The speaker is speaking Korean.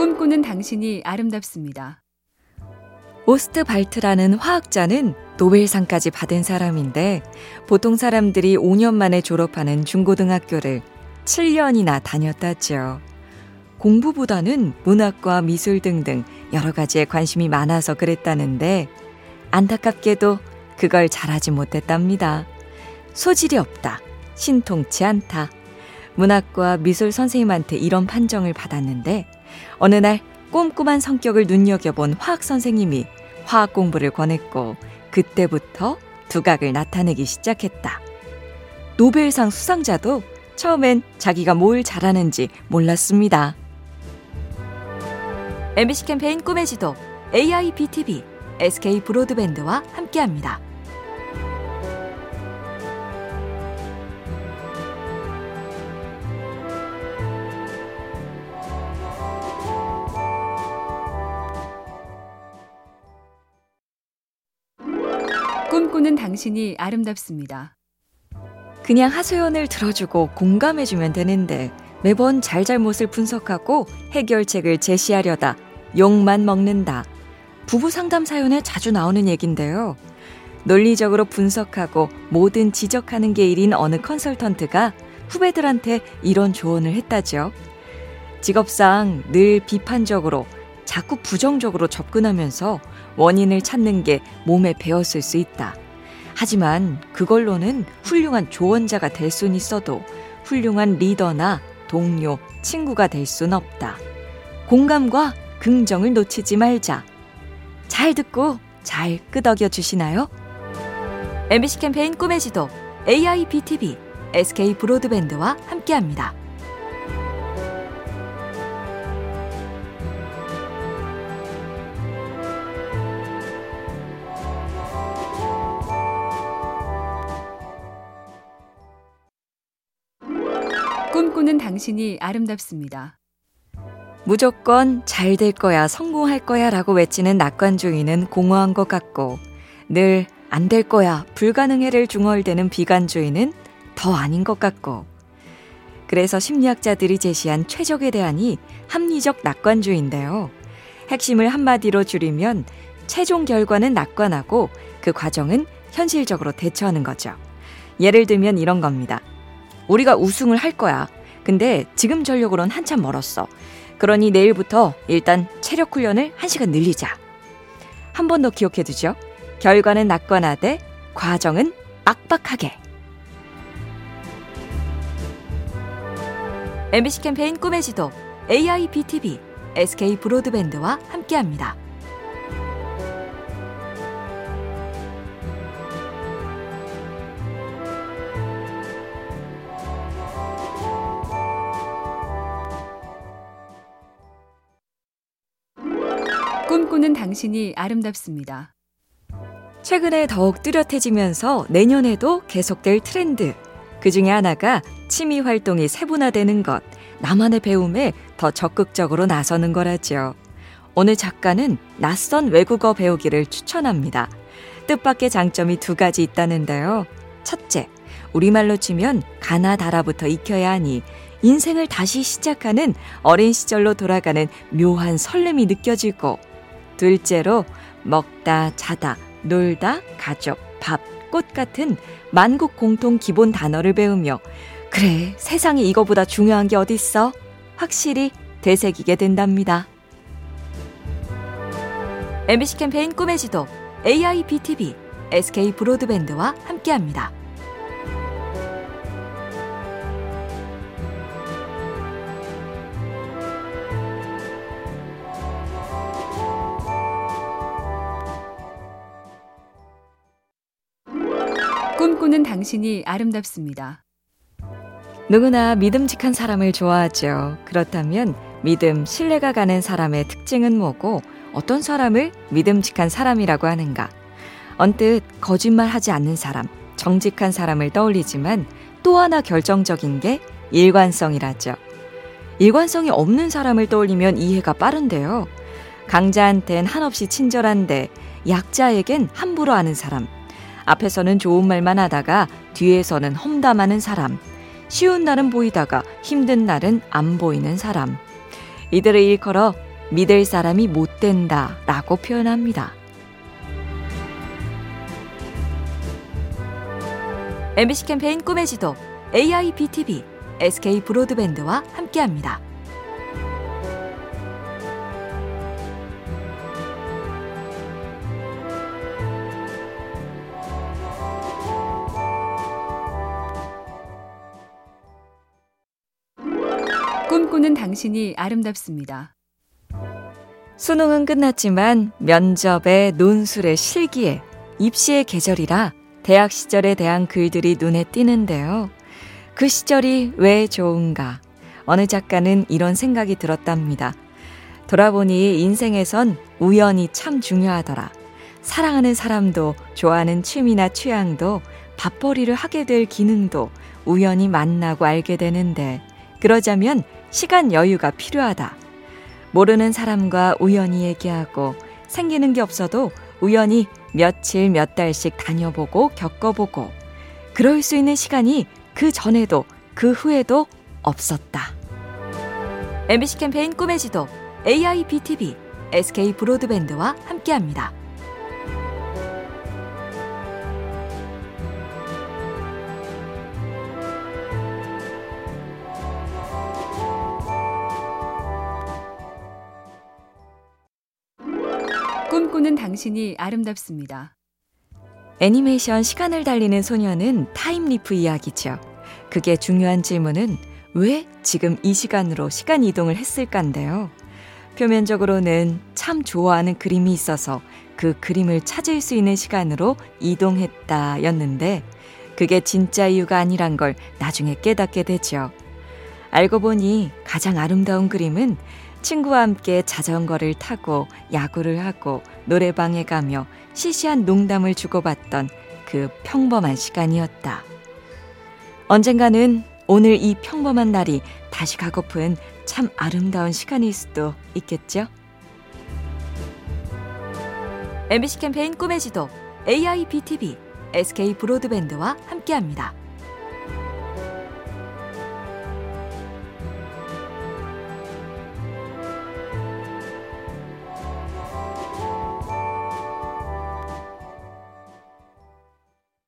꿈꾸는 당신이 아름답습니다. 오스트 발트라는 화학자는 노벨상까지 받은 사람인데 보통 사람들이 5년 만에 졸업하는 중고등학교를 7년이나 다녔다죠. 공부보다는 문학과 미술 등등 여러 가지에 관심이 많아서 그랬다는데 안타깝게도 그걸 잘하지 못했답니다. 소질이 없다. 신통치 않다. 문학과 미술 선생님한테 이런 판정을 받았는데 어느 날 꼼꼼한 성격을 눈여겨본 화학 선생님이 화학 공부를 권했고 그때부터 두각을 나타내기 시작했다. 노벨상 수상자도 처음엔 자기가 뭘 잘하는지 몰랐습니다. MBC 캠페인 꿈의 지도 AIBTV SK 브로드밴드와 함께합니다. 꿈꾸는 당신이 아름답습니다. 그냥 하소연을 들어주고 공감해주면 되는데 매번 잘잘못을 분석하고 해결책을 제시하려다 욕만 먹는다. 부부 상담 사연에 자주 나오는 얘긴데요. 논리적으로 분석하고 모든 지적하는 게 일인 어느 컨설턴트가 후배들한테 이런 조언을 했다죠. 직업상 늘 비판적으로 자꾸 부정적으로 접근하면서 원인을 찾는 게 몸에 배었을 수 있다. 하지만 그걸로는 훌륭한 조언자가 될 순 있어도 훌륭한 리더나 동료, 친구가 될 순 없다. 공감과 긍정을 놓치지 말자. 잘 듣고 잘 끄덕여 주시나요? MBC 캠페인 꿈의 지도 AIBTV SK 브로드밴드와 함께합니다. 꿈꾸는 당신이 아름답습니다. 무조건 잘 될 거야, 성공할 거야 라고 외치는 낙관주의는 공허한 것 같고 늘 안 될 거야, 불가능해를 중얼대는 비관주의는 더 아닌 것 같고 그래서 심리학자들이 제시한 최적의 대안이 합리적 낙관주의인데요. 핵심을 한마디로 줄이면 최종 결과는 낙관하고 그 과정은 현실적으로 대처하는 거죠. 예를 들면 이런 겁니다. 우리가 우승을 할 거야. 근데 지금 전력으로는 한참 멀었어. 그러니 내일부터 일단 체력 훈련을 1시간 늘리자. 한 번 더 기억해 두죠. 결과는 낙관하되 과정은 빡빡하게. MBC 캠페인 꿈의 지도 AIBTV SK 브로드밴드와 함께합니다. 꿈꾸는 당신이 아름답습니다. 최근에 더욱 뚜렷해지면서 내년에도 계속될 트렌드. 그 중에 하나가 취미 활동이 세분화되는 것, 나만의 배움에 더 적극적으로 나서는 거라죠. 오늘 작가는 낯선 외국어 배우기를 추천합니다. 뜻밖의 장점이 두 가지 있다는데요. 첫째, 우리말로 치면 가나다라부터 익혀야 하니 인생을 다시 시작하는 어린 시절로 돌아가는 묘한 설렘이 느껴지고 둘째로 먹다, 자다, 놀다, 가족, 밥, 꽃 같은 만국 공통 기본 단어를 배우며 그래, 세상에 이거보다 중요한 게 어딨어? 확실히 되새기게 된답니다. MBC 캠페인 꿈의 지도 AIBTV SK 브로드밴드와 함께합니다. 꿈꾸는 당신이 아름답습니다. 누구나 믿음직한 사람을 좋아하죠. 그렇다면 믿음, 신뢰가 가는 사람의 특징은 뭐고 어떤 사람을 믿음직한 사람이라고 하는가? 언뜻 거짓말 하지 않는 사람, 정직한 사람을 떠올리지만 또 하나 결정적인 게 일관성이라죠. 일관성이 없는 사람을 떠올리면 이해가 빠른데요. 강자한텐 한없이 친절한데 약자에겐 함부로 하는 사람. 앞에서는 좋은 말만 하다가 뒤에서는 험담하는 사람. 쉬운 날은 보이다가 힘든 날은 안 보이는 사람. 이들을 일컬어 믿을 사람이 못 된다 라고 표현합니다. MBC 캠페인 꿈의 지도 AIBTV SK 브로드밴드와 함께합니다. 꿈꾸는 당신이 아름답습니다. 수능은 끝났지만 면접에 논술에 실기에 입시의 계절이라 대학 시절에 대한 글들이 눈에 띄는데요. 그 시절이 왜 좋은가? 어느 작가는 이런 생각이 들었답니다. 돌아보니 인생에선 우연이 참 중요하더라. 사랑하는 사람도 좋아하는 취미나 취향도 밥벌이를 하게 될 기능도 우연히 만나고 알게 되는데 그러자면 시간 여유가 필요하다. 모르는 사람과 우연히 얘기하고 생기는 게 없어도 우연히 며칠 몇 달씩 다녀보고 겪어보고 그럴 수 있는 시간이 그 전에도 그 후에도 없었다. MBC 캠페인 꿈의 지도 AIBTV SK 브로드밴드와 함께합니다. 꿈꾸는 당신이 아름답습니다. 애니메이션 시간을 달리는 소녀는 time leap 이야기죠. 그게 중요한 질문은 왜 지금 이 시간으로 시간 이동을 했을까인데요. 표면적으로는 참 좋아하는 그림이 있어서 그 그림을 찾을 수 있는 시간으로 이동했다 였는데 그게 진짜 이유가 아니란 걸 나중에 깨닫게 되죠. 알고 보니 가장 아름다운 그림은 친구와 함께 자전거를 타고 야구를 하고 노래방에 가며 시시한 농담을 주고받던 그 평범한 시간이었다. 언젠가는 오늘 이 평범한 날이 다시 가고픈 참 아름다운 시간일 수도 있겠죠? MBC 캠페인 꿈의 지도 AIBTV SK 브로드밴드와 함께합니다.